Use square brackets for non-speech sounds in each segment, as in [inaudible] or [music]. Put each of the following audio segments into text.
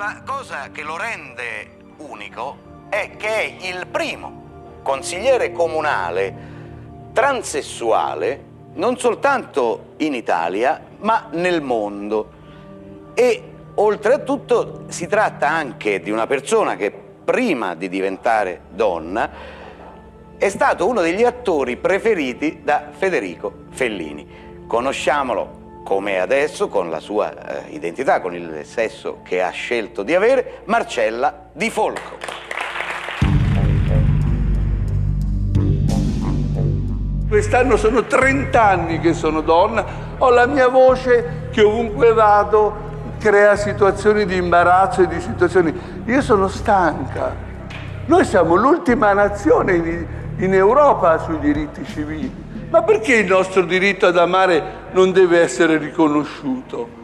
La cosa che lo rende unico è che è il primo consigliere comunale transessuale non soltanto in Italia, ma nel mondo. E oltretutto si tratta anche di una persona che prima di diventare donna è stato uno degli attori preferiti da Federico Fellini. Conosciamolo come adesso, con la sua eh, identità, con il sesso che ha scelto di avere, Marcella Di Folco. Quest'anno sono 30 anni che sono donna, ho la mia voce che ovunque vado crea situazioni di imbarazzo e di situazioni... Io sono stanca. Noi siamo l'ultima nazione in, in Europa sui diritti civili. Ma perché il nostro diritto ad amare non deve essere riconosciuto?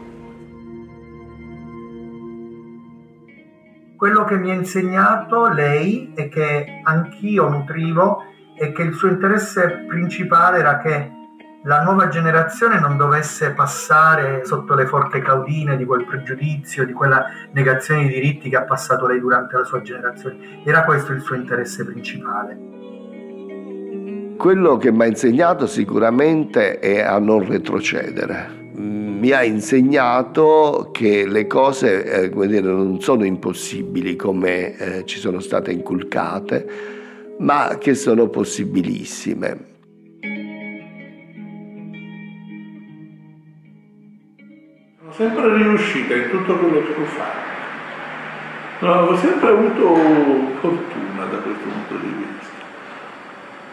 Quello che mi ha insegnato lei e che anch'io nutrivo e che il suo interesse principale era che la nuova generazione non dovesse passare sotto le forti caudine di quel pregiudizio, di quella negazione di diritti che ha passato lei durante la sua generazione. Era questo il suo interesse principale. Quello che mi ha insegnato sicuramente è a non retrocedere. Mi ha insegnato che le cose eh, dire, non sono impossibili come eh, ci sono state inculcate, ma che sono possibilissime. Sono sempre riuscita in tutto quello che ho fatto. No, ho sempre avuto fortuna da questo punto di vista,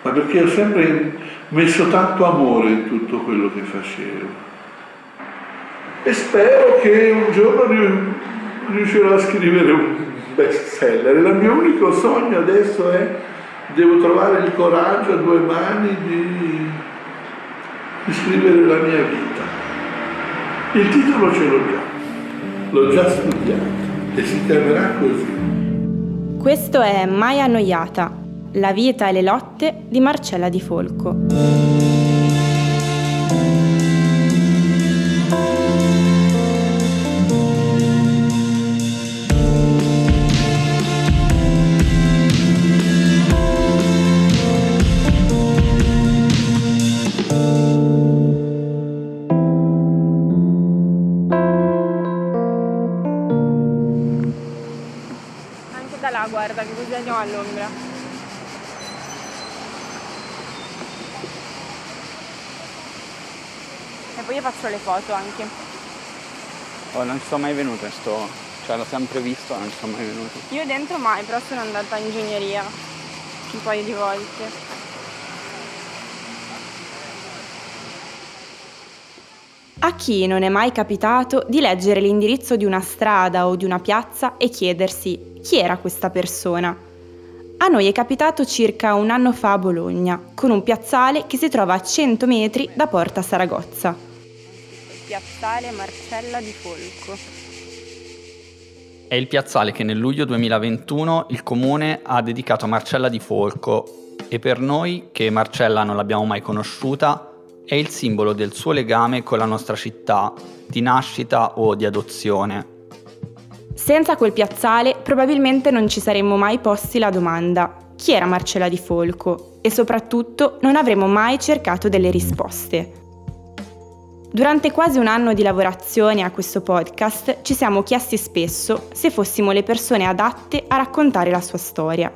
ma perché ho sempre messo tanto amore in tutto quello che facevo. E spero che un giorno riuscirò a scrivere un best seller. Il mio unico sogno adesso è devo trovare il coraggio a due mani di, di scrivere la mia vita. Il titolo ce l'ho già, l'ho già studiato e si chiamerà così. Questo è Mai annoiata, la vita e le lotte di Marcella Di Folco. andiamo all'ombra. E poi io faccio le foto anche. Oh, non ci sono mai venuto, sto... cioè l'ho sempre visto, non ci sono mai venuto. Io dentro mai, però sono andata in ingegneria un paio di volte. A chi non è mai capitato di leggere l'indirizzo di una strada o di una piazza e chiedersi chi era questa persona? A noi è capitato circa un anno fa a Bologna, con un piazzale che si trova a 100 metri da Porta Saragozza. Piazzale Marcella di Folco. È il piazzale che nel luglio 2021 il comune ha dedicato a Marcella di Folco e per noi, che Marcella non l'abbiamo mai conosciuta, è il simbolo del suo legame con la nostra città, di nascita o di adozione. Senza quel piazzale probabilmente non ci saremmo mai posti la domanda chi era Marcella Di Folco e soprattutto non avremmo mai cercato delle risposte. Durante quasi un anno di lavorazione a questo podcast ci siamo chiesti spesso se fossimo le persone adatte a raccontare la sua storia.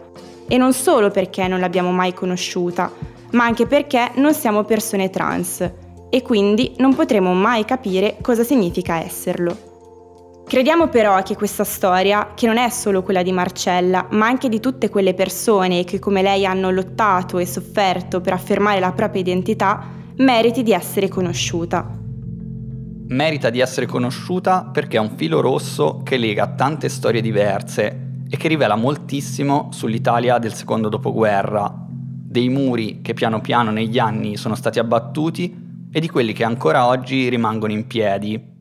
E non solo perché non l'abbiamo mai conosciuta, ma anche perché non siamo persone trans e quindi non potremo mai capire cosa significa esserlo. Crediamo però che questa storia, che non è solo quella di Marcella, ma anche di tutte quelle persone che come lei hanno lottato e sofferto per affermare la propria identità, meriti di essere conosciuta. Merita di essere conosciuta perché è un filo rosso che lega tante storie diverse e che rivela moltissimo sull'Italia del secondo dopoguerra, dei muri che piano piano negli anni sono stati abbattuti e di quelli che ancora oggi rimangono in piedi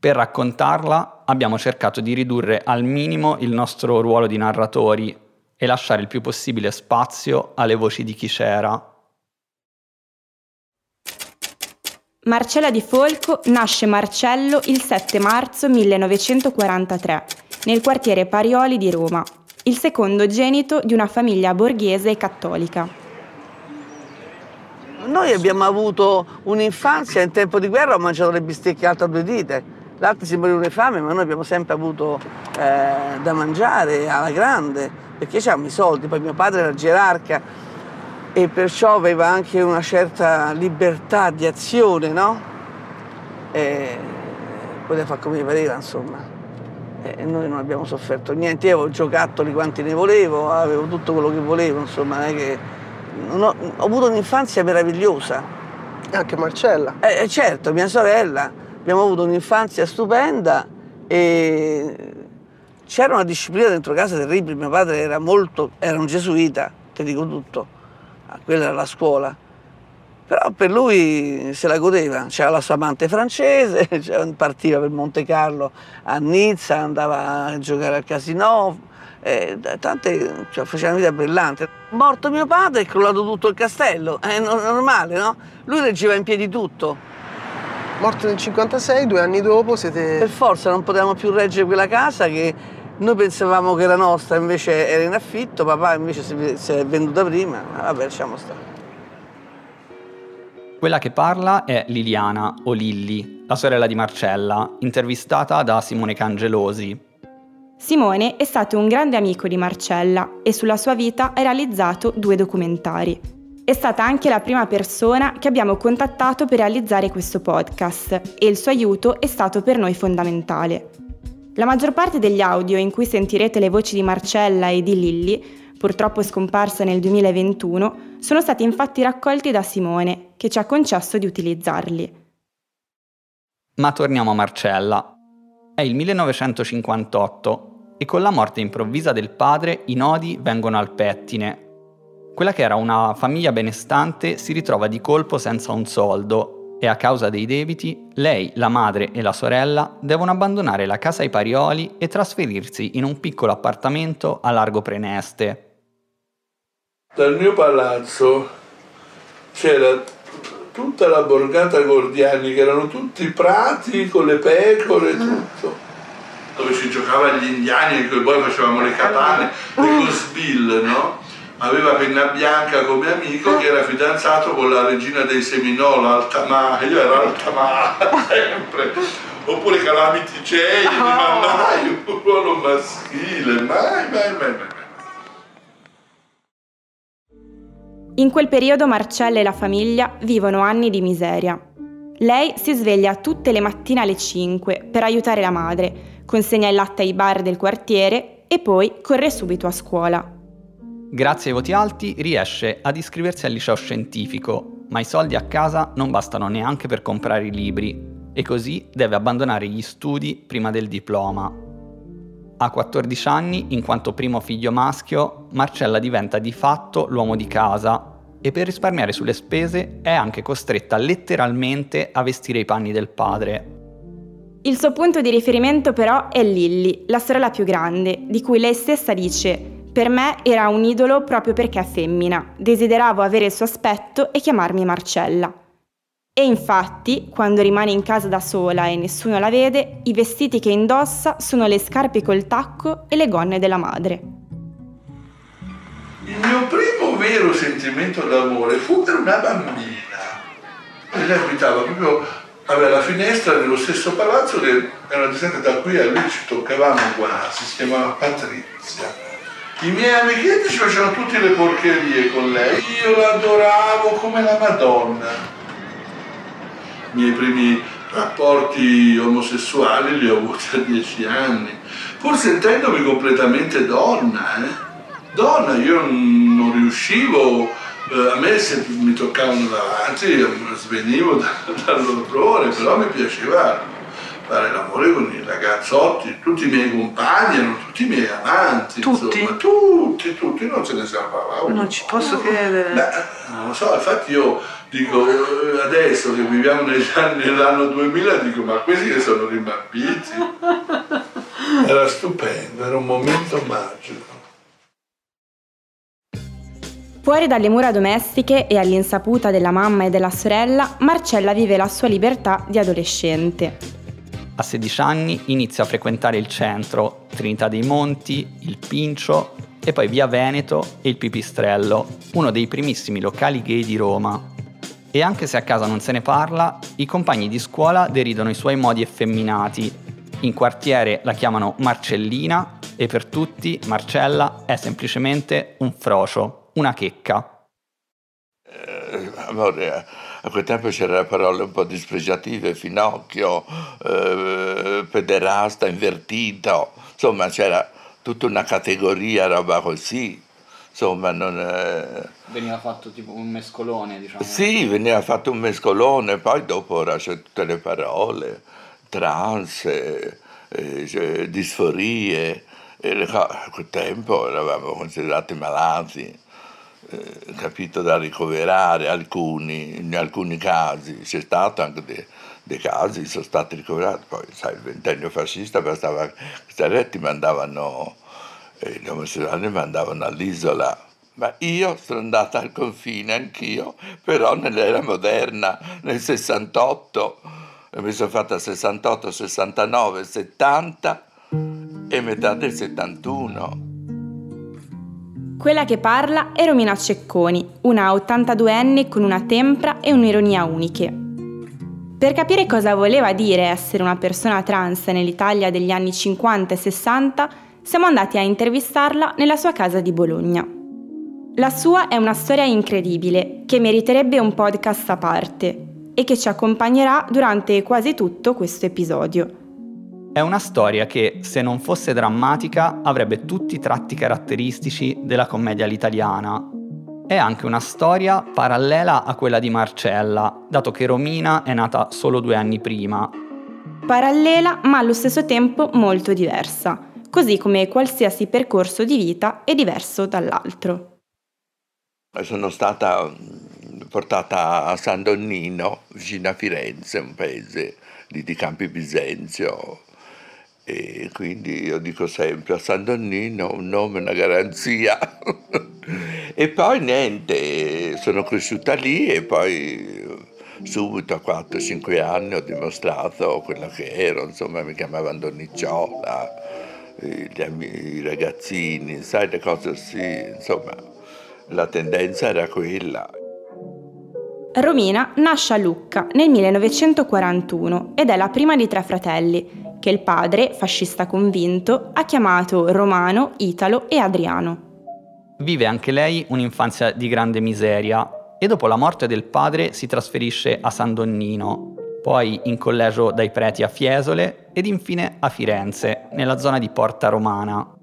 per raccontarla abbiamo cercato di ridurre al minimo il nostro ruolo di narratori e lasciare il più possibile spazio alle voci di chi c'era. Marcella di Folco nasce Marcello il 7 marzo 1943 nel quartiere Parioli di Roma, il secondo genito di una famiglia borghese e cattolica. Noi abbiamo avuto un'infanzia in tempo di guerra, ho mangiato le bistecche alte a due dita, l'altro si moriva di fame, ma noi abbiamo sempre avuto eh, da mangiare alla grande, perché avevamo i soldi, poi mio padre era gerarca e perciò aveva anche una certa libertà di azione, no? E poteva fare come pareva, insomma. E noi non abbiamo sofferto niente, io avevo giocattoli quanti ne volevo, avevo tutto quello che volevo, insomma, non è che... Ho, ho avuto un'infanzia meravigliosa. Anche Marcella? Eh, certo, mia sorella, abbiamo avuto un'infanzia stupenda e c'era una disciplina dentro casa terribile, mio padre era molto, era un gesuita, ti dico tutto, quella era la scuola. Però per lui se la godeva, c'era la sua amante francese, [laughs] partiva per Monte Carlo a Nizza, andava a giocare al casino, eh, tante, cioè, faceva una vita brillante. Morto mio padre è crollato tutto il castello, è normale, no? Lui reggeva in piedi tutto. Morto nel 56, due anni dopo siete... Per forza non potevamo più reggere quella casa che noi pensavamo che era nostra, invece era in affitto, papà invece si, è venduta prima, vabbè lasciamo stare. Quella che parla è Liliana, o Lilli, la sorella di Marcella, intervistata da Simone Cangelosi. Simone è stato un grande amico di Marcella e sulla sua vita ha realizzato due documentari. È stata anche la prima persona che abbiamo contattato per realizzare questo podcast e il suo aiuto è stato per noi fondamentale. La maggior parte degli audio in cui sentirete le voci di Marcella e di Lilli purtroppo scomparsa nel 2021, sono stati infatti raccolti da Simone, che ci ha concesso di utilizzarli. Ma torniamo a Marcella. È il 1958 e con la morte improvvisa del padre i nodi vengono al pettine. Quella che era una famiglia benestante si ritrova di colpo senza un soldo e a causa dei debiti lei, la madre e la sorella devono abbandonare la casa ai Parioli e trasferirsi in un piccolo appartamento a largo Preneste, dal mio palazzo c'era tutta la borgata Gordiani, che erano tutti prati con le pecore e tutto, dove si giocava agli indiani e poi facevamo le capanne, e con Sbill, Aveva Penna Bianca come amico che era fidanzato con la regina dei Seminole, Altamà, io ero Altamà [laughs] sempre. Oppure Calamity Jane, oh. ma mai un ruolo maschile, mai, mai, mai. mai. In quel periodo Marcella e la famiglia vivono anni di miseria. Lei si sveglia tutte le mattine alle 5 per aiutare la madre, consegna il latte ai bar del quartiere e poi corre subito a scuola. Grazie ai voti alti riesce ad iscriversi al liceo scientifico, ma i soldi a casa non bastano neanche per comprare i libri e così deve abbandonare gli studi prima del diploma. A 14 anni, in quanto primo figlio maschio, Marcella diventa di fatto l'uomo di casa e per risparmiare sulle spese è anche costretta letteralmente a vestire i panni del padre. Il suo punto di riferimento però è Lilly, la sorella più grande, di cui lei stessa dice per me era un idolo proprio perché femmina, desideravo avere il suo aspetto e chiamarmi Marcella. E infatti, quando rimane in casa da sola e nessuno la vede, i vestiti che indossa sono le scarpe col tacco e le gonne della madre. Il mio primo vero sentimento d'amore fu per una bambina. E lei abitava proprio, aveva la finestra nello stesso palazzo che era distante da qui a lì ci toccavamo quasi, si chiamava Patrizia. I miei amichetti ci facevano tutte le porcherie con lei, io l'adoravo come la Madonna. I miei primi rapporti omosessuali li ho avuti a dieci anni, pur sentendomi completamente donna, eh? donna, io non riuscivo, eh, a me se mi toccavano davanti, svenivo [laughs] da, dall'orrore, però mi piaceva fare l'amore con i ragazzotti, tutti i miei compagni erano tutti i miei amanti, tutti? Insomma, tutti, tutti, non se ne salvava uno. Non ci posso credere. Beh, non lo so, infatti io dico, eh, adesso che viviamo negli anni, nell'anno 2000, dico, ma questi che sono rimbambiti. Era stupendo, era un momento magico. Fuori dalle mura domestiche e all'insaputa della mamma e della sorella, Marcella vive la sua libertà di adolescente. A 16 anni inizia a frequentare il centro, Trinità dei Monti, il Pincio e poi Via Veneto e il Pipistrello, uno dei primissimi locali gay di Roma. E anche se a casa non se ne parla, i compagni di scuola deridono i suoi modi effeminati. In quartiere la chiamano Marcellina e per tutti Marcella è semplicemente un frocio, una checca. Eh, amore, a quel tempo c'erano parole un po' dispregiative, finocchio, eh, pederasta, invertito, insomma c'era tutta una categoria, roba così. Insomma, non, eh... Veniva fatto tipo un mescolone, diciamo. Sì, veniva fatto un mescolone, poi dopo ora c'è tutte le parole, trans, eh, cioè, disforie, a quel tempo eravamo considerati malati eh, capito, da ricoverare alcuni, in alcuni casi, c'è stato anche dei, dei casi, sono stati ricoverati, poi sai il ventennio fascista bastava, queste ti mandavano, eh, gli omosessuali mandavano all'isola, ma io sono andata al confine anch'io, però nell'era moderna, nel 68, mi sono fatta 68, 69, 70 e metà del 71. Quella che parla è Romina Cecconi, una 82enne con una tempra e un'ironia uniche. Per capire cosa voleva dire essere una persona trans nell'Italia degli anni 50 e 60, siamo andati a intervistarla nella sua casa di Bologna. La sua è una storia incredibile che meriterebbe un podcast a parte e che ci accompagnerà durante quasi tutto questo episodio. È una storia che, se non fosse drammatica, avrebbe tutti i tratti caratteristici della commedia all'italiana. È anche una storia parallela a quella di Marcella, dato che Romina è nata solo due anni prima. Parallela, ma allo stesso tempo molto diversa, così come qualsiasi percorso di vita è diverso dall'altro. Sono stata mm, portata a San Donnino, vicino a Firenze, un paese di, di Campi Bisenzio, e quindi io dico sempre a San Donnino un nome, una garanzia. [laughs] e poi niente, sono cresciuta lì e poi subito a 4-5 anni ho dimostrato quello che ero, insomma mi chiamavano Donnicciola, amici, i ragazzini, sai le cose così, insomma la tendenza era quella. Romina nasce a Lucca nel 1941 ed è la prima di tre fratelli che il padre, fascista convinto, ha chiamato Romano, Italo e Adriano. Vive anche lei un'infanzia di grande miseria e dopo la morte del padre si trasferisce a San Donnino, poi in collegio dai preti a Fiesole ed infine a Firenze, nella zona di Porta Romana.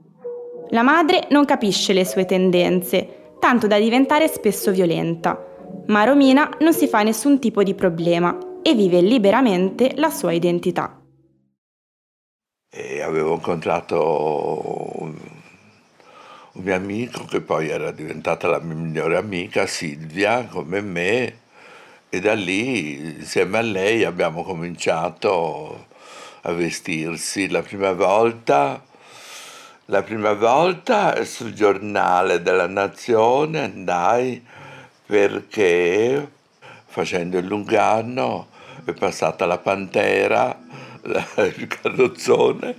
La madre non capisce le sue tendenze, tanto da diventare spesso violenta, ma Romina non si fa nessun tipo di problema e vive liberamente la sua identità. E avevo incontrato un, un mio amico che poi era diventata la mia migliore amica, Silvia, come me, e da lì insieme a lei abbiamo cominciato a vestirsi la prima volta. La prima volta sul giornale della Nazione andai perché facendo il Lungano è passata la Pantera [laughs] il carrozzone,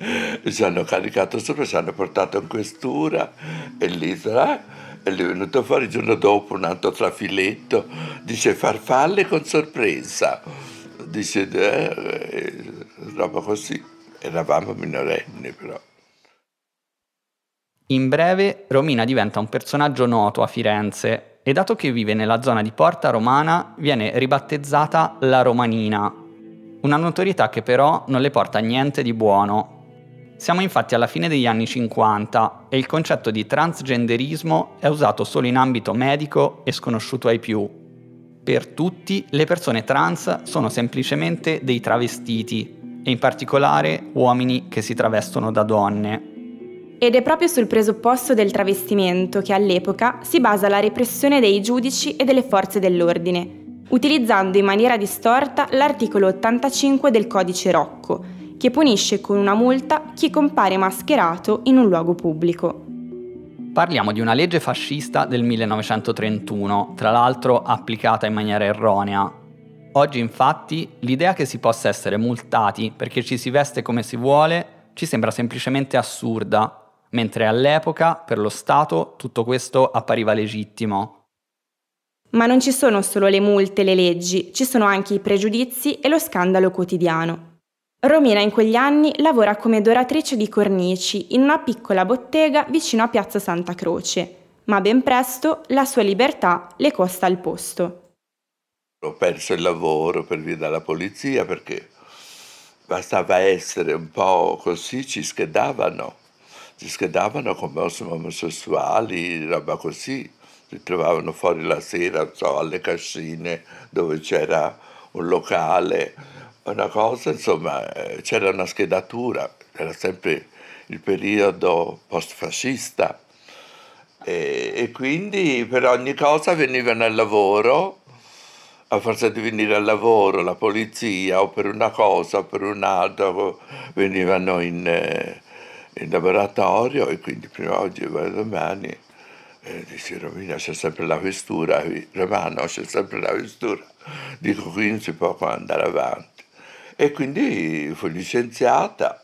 ci hanno caricato sopra, ci hanno portato in questura e lì eh, e è venuto fuori il giorno dopo un altro trafiletto, dice farfalle con sorpresa, dice eh, eh, roba così, eravamo minorenni però. In breve, Romina diventa un personaggio noto a Firenze e dato che vive nella zona di Porta Romana, viene ribattezzata la Romanina, una notorietà che però non le porta niente di buono. Siamo infatti alla fine degli anni 50 e il concetto di transgenderismo è usato solo in ambito medico e sconosciuto ai più. Per tutti le persone trans sono semplicemente dei travestiti e in particolare uomini che si travestono da donne. Ed è proprio sul presupposto del travestimento che all'epoca si basa la repressione dei giudici e delle forze dell'ordine, utilizzando in maniera distorta l'articolo 85 del codice Rocco, che punisce con una multa chi compare mascherato in un luogo pubblico. Parliamo di una legge fascista del 1931, tra l'altro applicata in maniera erronea. Oggi infatti l'idea che si possa essere multati perché ci si veste come si vuole ci sembra semplicemente assurda, mentre all'epoca per lo Stato tutto questo appariva legittimo. Ma non ci sono solo le multe le leggi, ci sono anche i pregiudizi e lo scandalo quotidiano. Romina in quegli anni lavora come doratrice di cornici in una piccola bottega vicino a Piazza Santa Croce, ma ben presto la sua libertà le costa il posto. Ho perso il lavoro per via della polizia perché bastava essere un po' così, ci schedavano, ci schedavano come omosessuali, roba così, si trovavano fuori la sera, so, alle cascine dove c'era un locale una cosa, insomma, eh, c'era una schedatura, era sempre il periodo post-fascista. E, e, quindi per ogni cosa venivano al lavoro, a forza di venire al lavoro la polizia o per una cosa o per un'altra venivano in, eh, in laboratorio e quindi prima oggi e domani eh, dice Romina c'è sempre la questura, Romano c'è sempre la questura, dico qui non si può andare avanti. E quindi fui licenziata.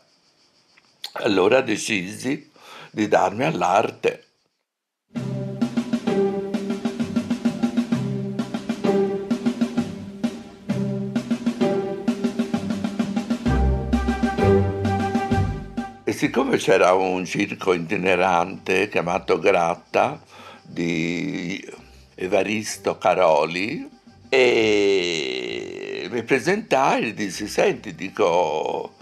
Allora decisi di darmi all'arte. E siccome c'era un circo itinerante chiamato Gratta di Evaristo Caroli, e mi presentai e dissi, senti, dico,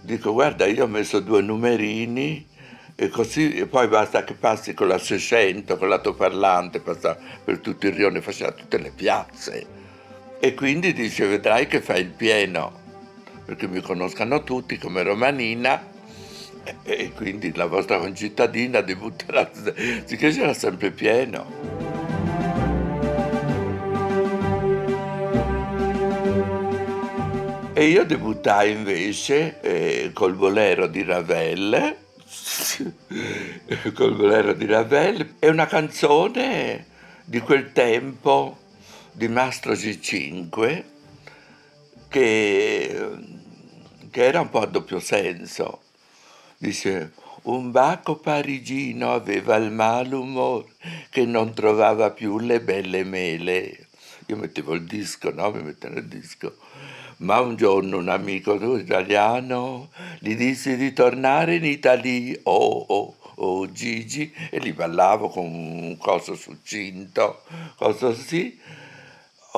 dico, guarda, io ho messo due numerini e così e poi basta che passi con la 600, con l'altoparlante, passa per tutto il rione, faceva tutte le piazze. E quindi dice, vedrai che fai il pieno, perché mi conoscano tutti come romanina e quindi la vostra concittadina debutterà, sicché c'era sempre pieno. E io debuttai invece eh, col bolero di Ravel, [laughs] col bolero di Ravel, è una canzone di quel tempo di Mastro G5 che, che era un po' a doppio senso. Dice, un baco parigino aveva il malumore che non trovava più le belle mele. Io mettevo il disco, no? Mi mettevo il disco ma un giorno un amico italiano gli disse di tornare in Italia, oh oh oh Gigi, e li ballavo con un coso succinto, cosa così.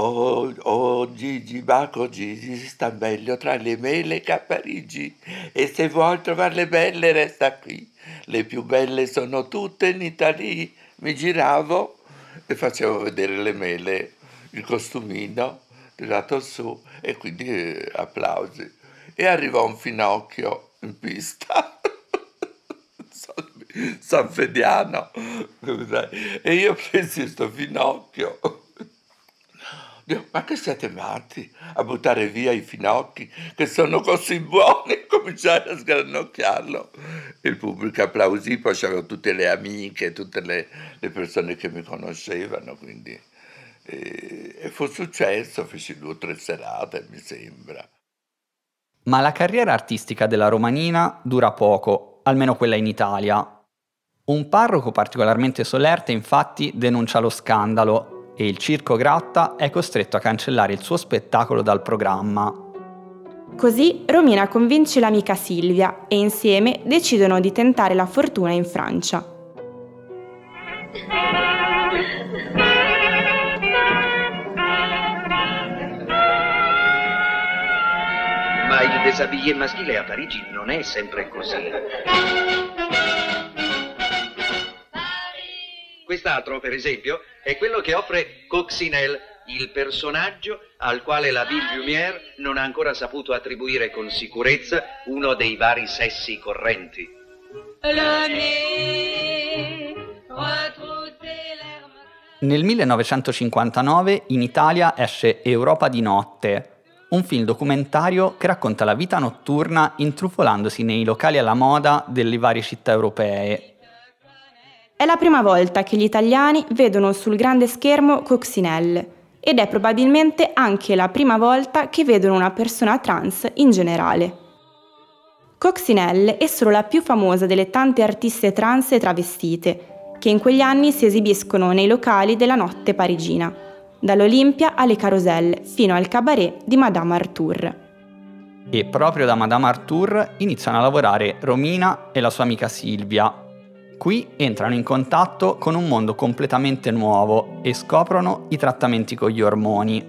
Oh, oh Gigi, Baco Gigi, si sta meglio tra le mele che a Parigi e se vuoi trovarle belle resta qui. Le più belle sono tutte in Italia. Mi giravo e facevo vedere le mele, il costumino tirato su e quindi eh, applausi. E arrivò un finocchio in pista, [laughs] San Fediano, e io presi questo finocchio. Dico, ma che siete matti a buttare via i finocchi che sono così buoni e cominciare a sgranocchiarlo? Il pubblico applausì, poi c'avevo tutte le amiche, tutte le, le persone che mi conoscevano, quindi e, e fu successo, feci due o tre serate, mi sembra. Ma la carriera artistica della romanina dura poco, almeno quella in Italia. Un parroco particolarmente solerte infatti denuncia lo scandalo e il Circo Gratta è costretto a cancellare il suo spettacolo dal programma. Così Romina convince l'amica Silvia e insieme decidono di tentare la fortuna in Francia. Ma il desabillé maschile a Parigi non è sempre così. Quest'altro, per esempio, è quello che offre Coccinelle, il personaggio al quale la Ville Lumière non ha ancora saputo attribuire con sicurezza uno dei vari sessi correnti. Nel 1959 in Italia esce Europa di notte, un film documentario che racconta la vita notturna intrufolandosi nei locali alla moda delle varie città europee. È la prima volta che gli italiani vedono sul grande schermo Coccinelle ed è probabilmente anche la prima volta che vedono una persona trans in generale. Coccinelle è solo la più famosa delle tante artiste trans e travestite che in quegli anni si esibiscono nei locali della notte parigina, dall'Olimpia alle Carousel fino al cabaret di Madame Arthur. E proprio da Madame Arthur iniziano a lavorare Romina e la sua amica Silvia. Qui entrano in contatto con un mondo completamente nuovo e scoprono i trattamenti con gli ormoni.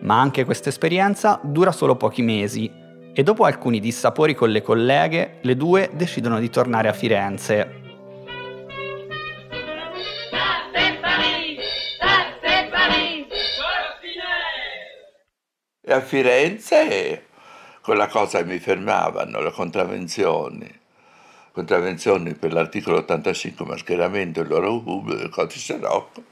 Ma anche questa esperienza dura solo pochi mesi e dopo alcuni dissapori con le colleghe, le due decidono di tornare a Firenze E a Firenze quella cosa mi fermavano, le contravvenzioni. Contravvenzioni per l'articolo 85 mascheramento il loro pubblico, il codice Rocco,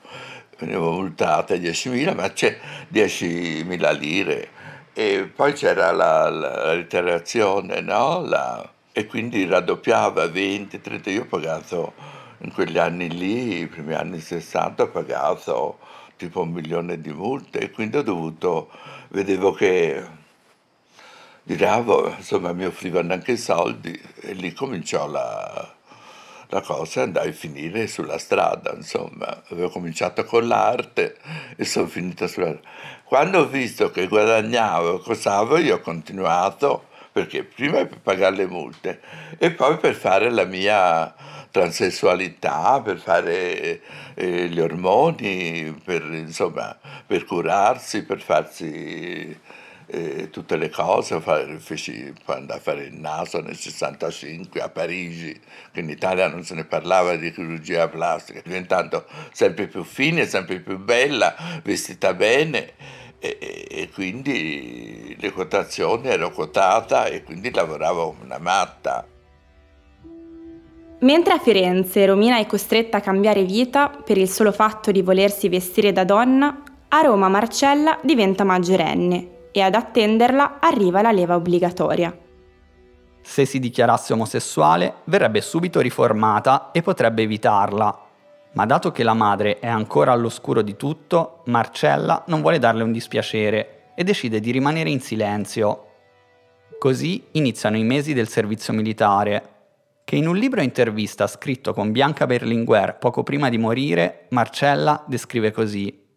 venivo multata 10.000, ma c'è 10.000 lire. E poi c'era la, la, la ritirazione, no? La, e quindi raddoppiava 20, 30, io ho pagato in quegli anni lì, i primi anni 60, ho pagato tipo un milione di multe e quindi ho dovuto vedevo che giravo, insomma mi offrivano anche i soldi e lì cominciò la, la cosa andai a finire sulla strada, insomma, avevo cominciato con l'arte e sono finita sulla Quando ho visto che guadagnavo, cosavo, io ho continuato, perché prima per pagare le multe e poi per fare la mia transessualità, per fare eh, gli ormoni, per, insomma, per curarsi, per farsi eh, tutte le cose, feci, andare a fare il naso nel 65 a Parigi, che in Italia non se ne parlava di chirurgia plastica, diventando sempre più fine, sempre più bella, vestita bene e, e quindi le quotazioni ero quotata e quindi lavoravo una matta. Mentre a Firenze Romina è costretta a cambiare vita per il solo fatto di volersi vestire da donna, a Roma Marcella diventa maggiorenne e ad attenderla arriva la leva obbligatoria. Se si dichiarasse omosessuale, verrebbe subito riformata e potrebbe evitarla. Ma dato che la madre è ancora all'oscuro di tutto, Marcella non vuole darle un dispiacere e decide di rimanere in silenzio. Così iniziano i mesi del servizio militare, che in un libro intervista scritto con Bianca Berlinguer poco prima di morire, Marcella descrive così.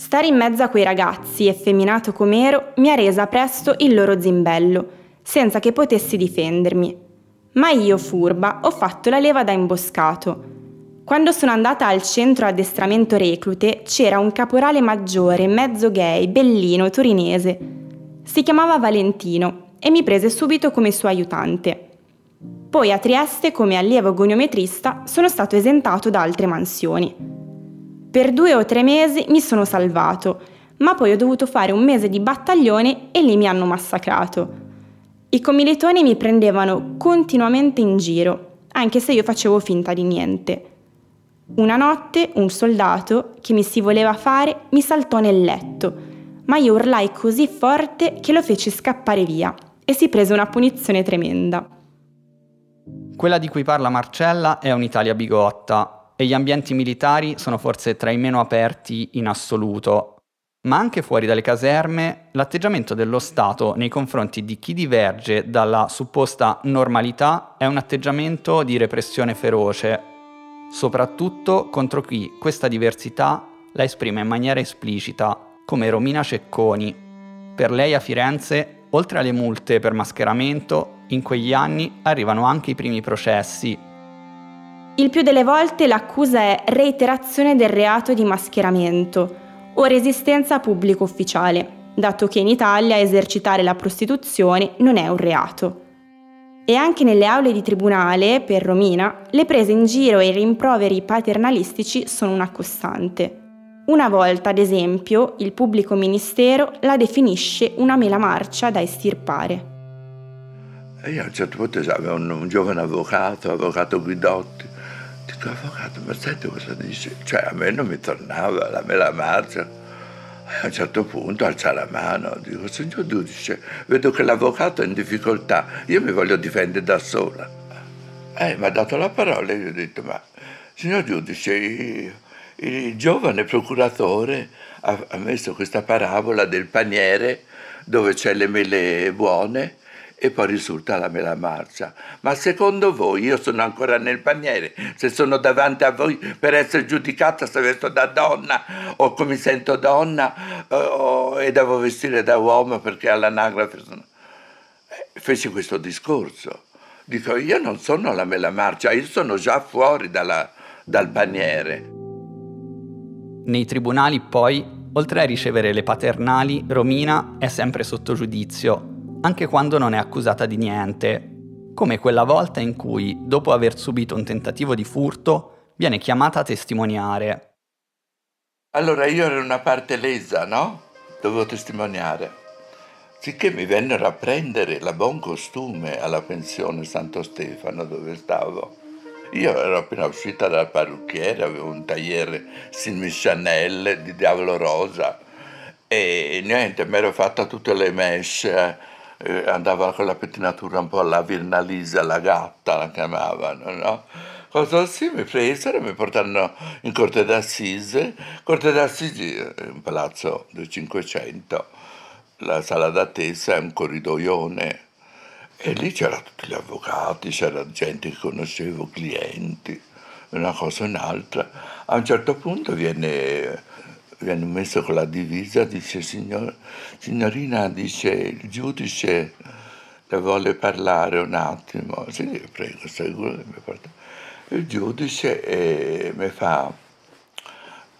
Stare in mezzo a quei ragazzi, effeminato com'ero, mi ha resa presto il loro zimbello, senza che potessi difendermi. Ma io, furba, ho fatto la leva da imboscato. Quando sono andata al centro addestramento reclute, c'era un caporale maggiore, mezzo gay, bellino, torinese. Si chiamava Valentino e mi prese subito come suo aiutante. Poi a Trieste, come allievo goniometrista, sono stato esentato da altre mansioni. Per due o tre mesi mi sono salvato, ma poi ho dovuto fare un mese di battaglione e lì mi hanno massacrato. I commilitoni mi prendevano continuamente in giro, anche se io facevo finta di niente. Una notte un soldato, che mi si voleva fare, mi saltò nel letto, ma io urlai così forte che lo feci scappare via e si prese una punizione tremenda. Quella di cui parla Marcella è un'Italia bigotta e gli ambienti militari sono forse tra i meno aperti in assoluto. Ma anche fuori dalle caserme, l'atteggiamento dello Stato nei confronti di chi diverge dalla supposta normalità è un atteggiamento di repressione feroce, soprattutto contro chi questa diversità la esprime in maniera esplicita, come Romina Cecconi. Per lei a Firenze Oltre alle multe per mascheramento, in quegli anni arrivano anche i primi processi. Il più delle volte l'accusa è reiterazione del reato di mascheramento o resistenza a pubblico ufficiale, dato che in Italia esercitare la prostituzione non è un reato. E anche nelle aule di tribunale, per Romina, le prese in giro e i rimproveri paternalistici sono una costante. Una volta, ad esempio, il pubblico ministero la definisce una mela marcia da estirpare. Io a un certo punto avevo un, un giovane avvocato, avvocato Guidotti. Avvocato, ma senti cosa dice? Cioè, a me non mi tornava la mela marcia. E a un certo punto alza la mano, dico, signor giudice, vedo che l'avvocato è in difficoltà, io mi voglio difendere da sola. Eh, mi ha dato la parola e io ho detto, ma signor giudice, il, il giovane procuratore ha, ha messo questa parabola del paniere dove c'è le mele buone e poi risulta la mela marcia. Ma secondo voi io sono ancora nel paniere? Se sono davanti a voi per essere giudicata se vesto da donna o come sento donna o, e devo vestire da uomo perché all'anagrafe sono... Eh, feci questo discorso. Dico, io non sono la mela marcia, io sono già fuori dalla, dal paniere. Nei tribunali poi, oltre a ricevere le paternali, Romina è sempre sotto giudizio anche quando non è accusata di niente, come quella volta in cui, dopo aver subito un tentativo di furto, viene chiamata a testimoniare. Allora io ero una parte lesa, no? Dovevo testimoniare. Sicché mi vennero a prendere la buon costume alla pensione Santo Stefano dove stavo. Io ero appena uscita dal parrucchiere, avevo un tagliere Simi Chanel di Diavolo Rosa e niente, mi ero fatta tutte le mesh eh, andava con la pettinatura un po' alla Virnalisa, la gatta la chiamavano, no? Cosa sì, mi presero e mi portarono in Corte d'Assise. Corte d'Assise è un palazzo del Cinquecento, la sala d'attesa è un corridoione e lì c'erano tutti gli avvocati, c'era gente che conoscevo, clienti, una cosa o un'altra. A un certo punto viene viene messo con la divisa, dice signor, signorina, dice il giudice le vuole parlare un attimo. Sì, prego, sicuro Il giudice eh, mi fa,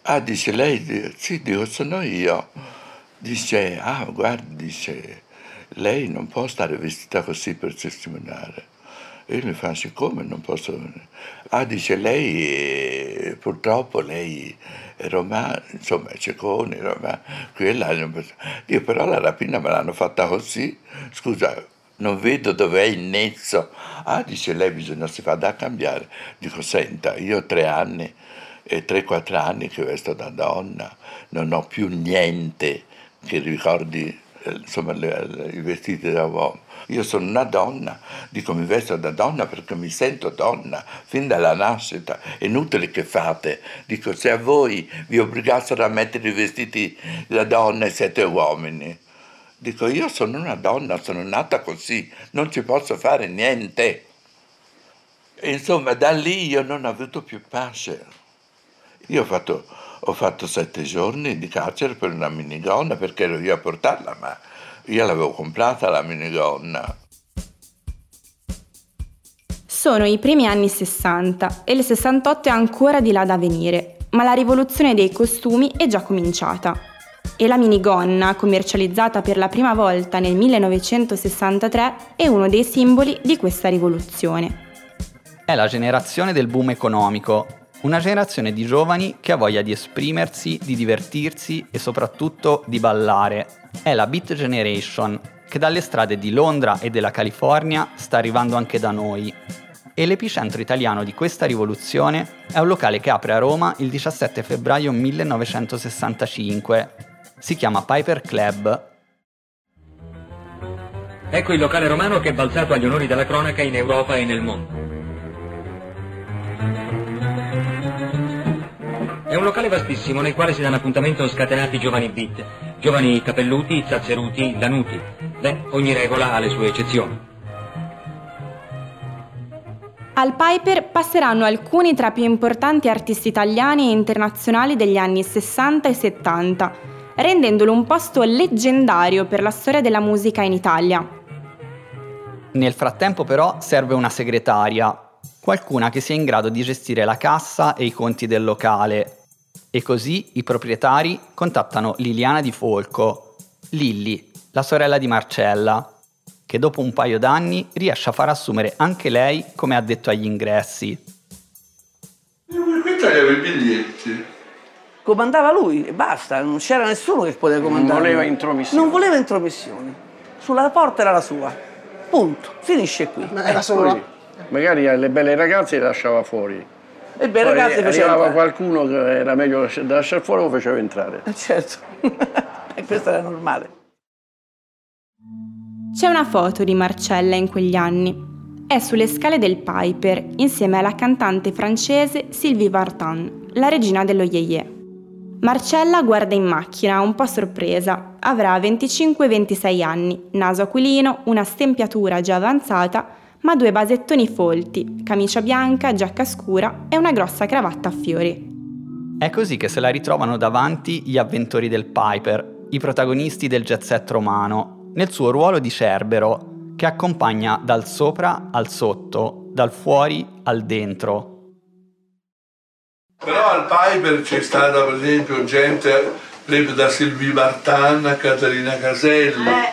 ah dice lei, sì, dico sono io. Dice, ah guardi, dice, lei non può stare vestita così per testimoniare. E io mi fa, siccome non posso... Ah, dice, lei, purtroppo lei è romana, insomma, è cecone, romana, quella... Io però la rapina me l'hanno fatta così, scusa, non vedo dov'è il nezzo. Ah, dice lei, bisogna si fa da cambiare. Dico, senta, io ho tre anni e tre, quattro anni che vesto da donna, non ho più niente che ricordi, eh, insomma, le, le, i vestiti da uomo io sono una donna, dico mi vesto da donna perché mi sento donna fin dalla nascita. È inutile che fate. Dico se a voi vi obbligassero a mettere i vestiti da donna e siete uomini. Dico io sono una donna, sono nata così, non ci posso fare niente. Insomma da lì io non ho avuto più pace. Io ho fatto, ho fatto sette giorni di carcere per una minigonna perché ero io a portarla, ma io l'avevo comprata la minigonna. Sono i primi anni 60 e il 68 è ancora di là da venire, ma la rivoluzione dei costumi è già cominciata. E la minigonna, commercializzata per la prima volta nel 1963, è uno dei simboli di questa rivoluzione. È la generazione del boom economico, una generazione di giovani che ha voglia di esprimersi, di divertirsi e soprattutto di ballare, è la Beat Generation, che dalle strade di Londra e della California sta arrivando anche da noi. E l'epicentro italiano di questa rivoluzione è un locale che apre a Roma il 17 febbraio 1965. Si chiama Piper Club. Ecco il locale romano che è balzato agli onori della cronaca in Europa e nel mondo. È un locale vastissimo nel quale si danno appuntamento scatenati giovani beat, giovani capelluti, zazzeruti, lanuti. Beh, ogni regola ha le sue eccezioni. Al Piper passeranno alcuni tra i più importanti artisti italiani e internazionali degli anni 60 e 70, rendendolo un posto leggendario per la storia della musica in Italia. Nel frattempo però serve una segretaria, qualcuna che sia in grado di gestire la cassa e i conti del locale, e così i proprietari contattano Liliana Di Folco, Lilli, la sorella di Marcella, che dopo un paio d'anni riesce a far assumere anche lei come addetto agli ingressi. Qui tagliava i biglietti. Comandava lui e basta, non c'era nessuno che poteva comandare. Non voleva intromissioni. Non voleva intromissioni. Sulla porta era la sua. Punto. Finisce qui. Ma era solo. Magari le belle ragazze le lasciava fuori. E beh, ragazzi faceva... Arrivava qualcuno che era meglio da lasciare fuori lo faceva entrare. Eh, certo, [laughs] e questo era normale. C'è una foto di Marcella in quegli anni. è sulle scale del Piper insieme alla cantante francese Sylvie Vartan, la regina dello Yeye. Marcella guarda in macchina, un po' sorpresa. Avrà 25-26 anni, naso aquilino, una stempiatura già avanzata, ma due basettoni folti, camicia bianca, giacca scura e una grossa cravatta a fiori. È così che se la ritrovano davanti gli avventori del Piper, i protagonisti del jet set romano, nel suo ruolo di Cerbero, che accompagna dal sopra al sotto, dal fuori al dentro, però al Piper c'è stata per esempio gente da Sylvie Vartan a Caterina Caselli, eh.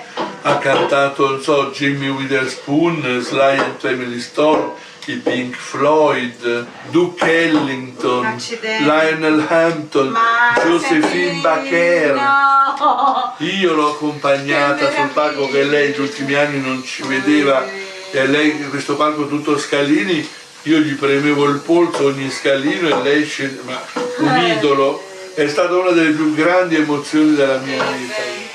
Ha cantato non so, Jimmy Witherspoon, Sly and Family Stone, i Pink Floyd, Duke Ellington, Accidenti. Lionel Hampton, Ma Josephine Baker. No. Io l'ho accompagnata sul palco che lei negli ultimi anni non ci vedeva e lei questo palco tutto scalini io gli premevo il polso ogni scalino e lei scende, ma un eh. idolo, è stata una delle più grandi emozioni della mia vita.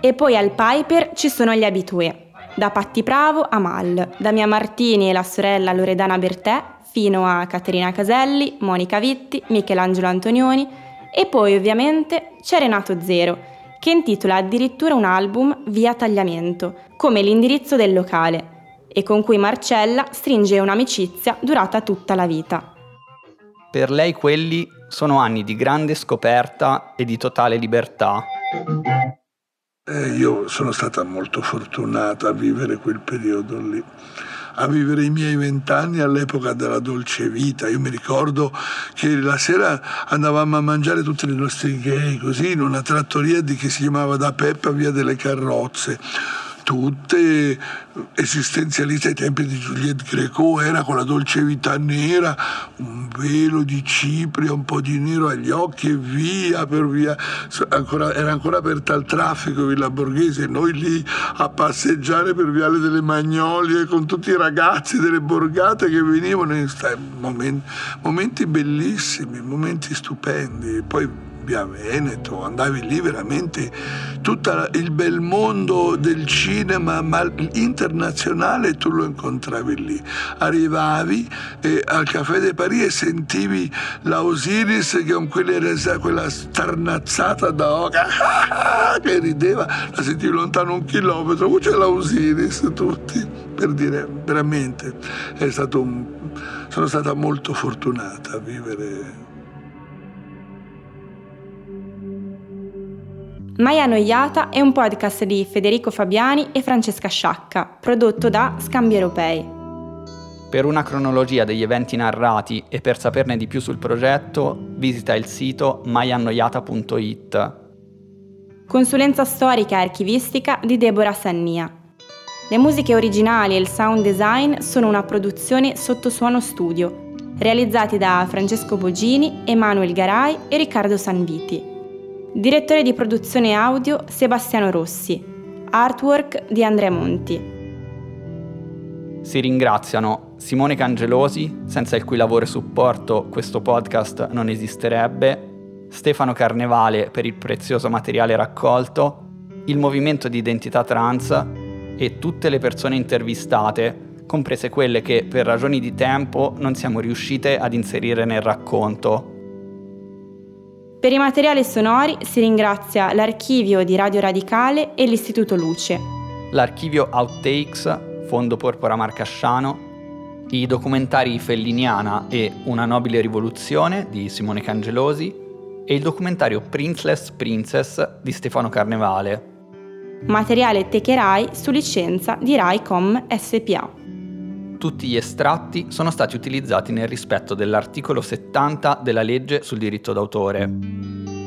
E poi al Piper ci sono gli abitué, da Patti Bravo a Mal, da Mia Martini e la sorella Loredana Bertè fino a Caterina Caselli, Monica Vitti, Michelangelo Antonioni, e poi ovviamente c'è Renato Zero, che intitola addirittura un album Via Tagliamento, come l'indirizzo del locale, e con cui Marcella stringe un'amicizia durata tutta la vita. Per lei quelli sono anni di grande scoperta e di totale libertà. Eh, io sono stata molto fortunata a vivere quel periodo lì a vivere i miei vent'anni all'epoca della dolce vita. Io mi ricordo che la sera andavamo a mangiare tutte le nostre gay così in una trattoria di, che si chiamava Da Peppa Via delle Carrozze tutte esistenzialiste ai tempi di Juliette Greco, era con la dolce vita nera, un velo di cipria, un po' di nero agli occhi e via per via. Ancora, era ancora aperta al traffico Villa Borghese, noi lì a passeggiare per Viale delle Magnolie con tutti i ragazzi delle borgate che venivano in momenti, momenti bellissimi, momenti stupendi. Poi Bibbia Veneto, andavi lì veramente tutto il bel mondo del cinema, ma internazionale tu lo incontravi lì. Arrivavi eh, al Caffè de Paris e sentivi la Osiris con quella, quella starnazzata da oca [laughs] che rideva, la sentivi lontano un chilometro, c'è la Osiris tutti, per dire veramente un, sono stata molto fortunata a vivere Mai Annoiata è un podcast di Federico Fabiani e Francesca Sciacca, prodotto da Scambi Europei. Per una cronologia degli eventi narrati e per saperne di più sul progetto, visita il sito maiannoiata.it. Consulenza storica e archivistica di Deborah Sannia. Le musiche originali e il sound design sono una produzione sotto suono studio, realizzati da Francesco Bogini, Emanuel Garai e Riccardo Sanviti. Direttore di produzione audio Sebastiano Rossi. Artwork di Andrea Monti. Si ringraziano Simone Cangelosi, senza il cui lavoro e supporto questo podcast non esisterebbe, Stefano Carnevale per il prezioso materiale raccolto, il movimento di identità trans e tutte le persone intervistate, comprese quelle che per ragioni di tempo non siamo riuscite ad inserire nel racconto per i materiali sonori si ringrazia l'archivio di Radio Radicale e l'Istituto Luce. L'archivio Outtakes, Fondo Porpora Marcasciano, i documentari Felliniana e Una nobile rivoluzione di Simone Cangelosi e il documentario Princeless Princess di Stefano Carnevale. Materiale Techerai su licenza di RaiCom SPA. Tutti gli estratti sono stati utilizzati nel rispetto dell'articolo 70 della legge sul diritto d'autore.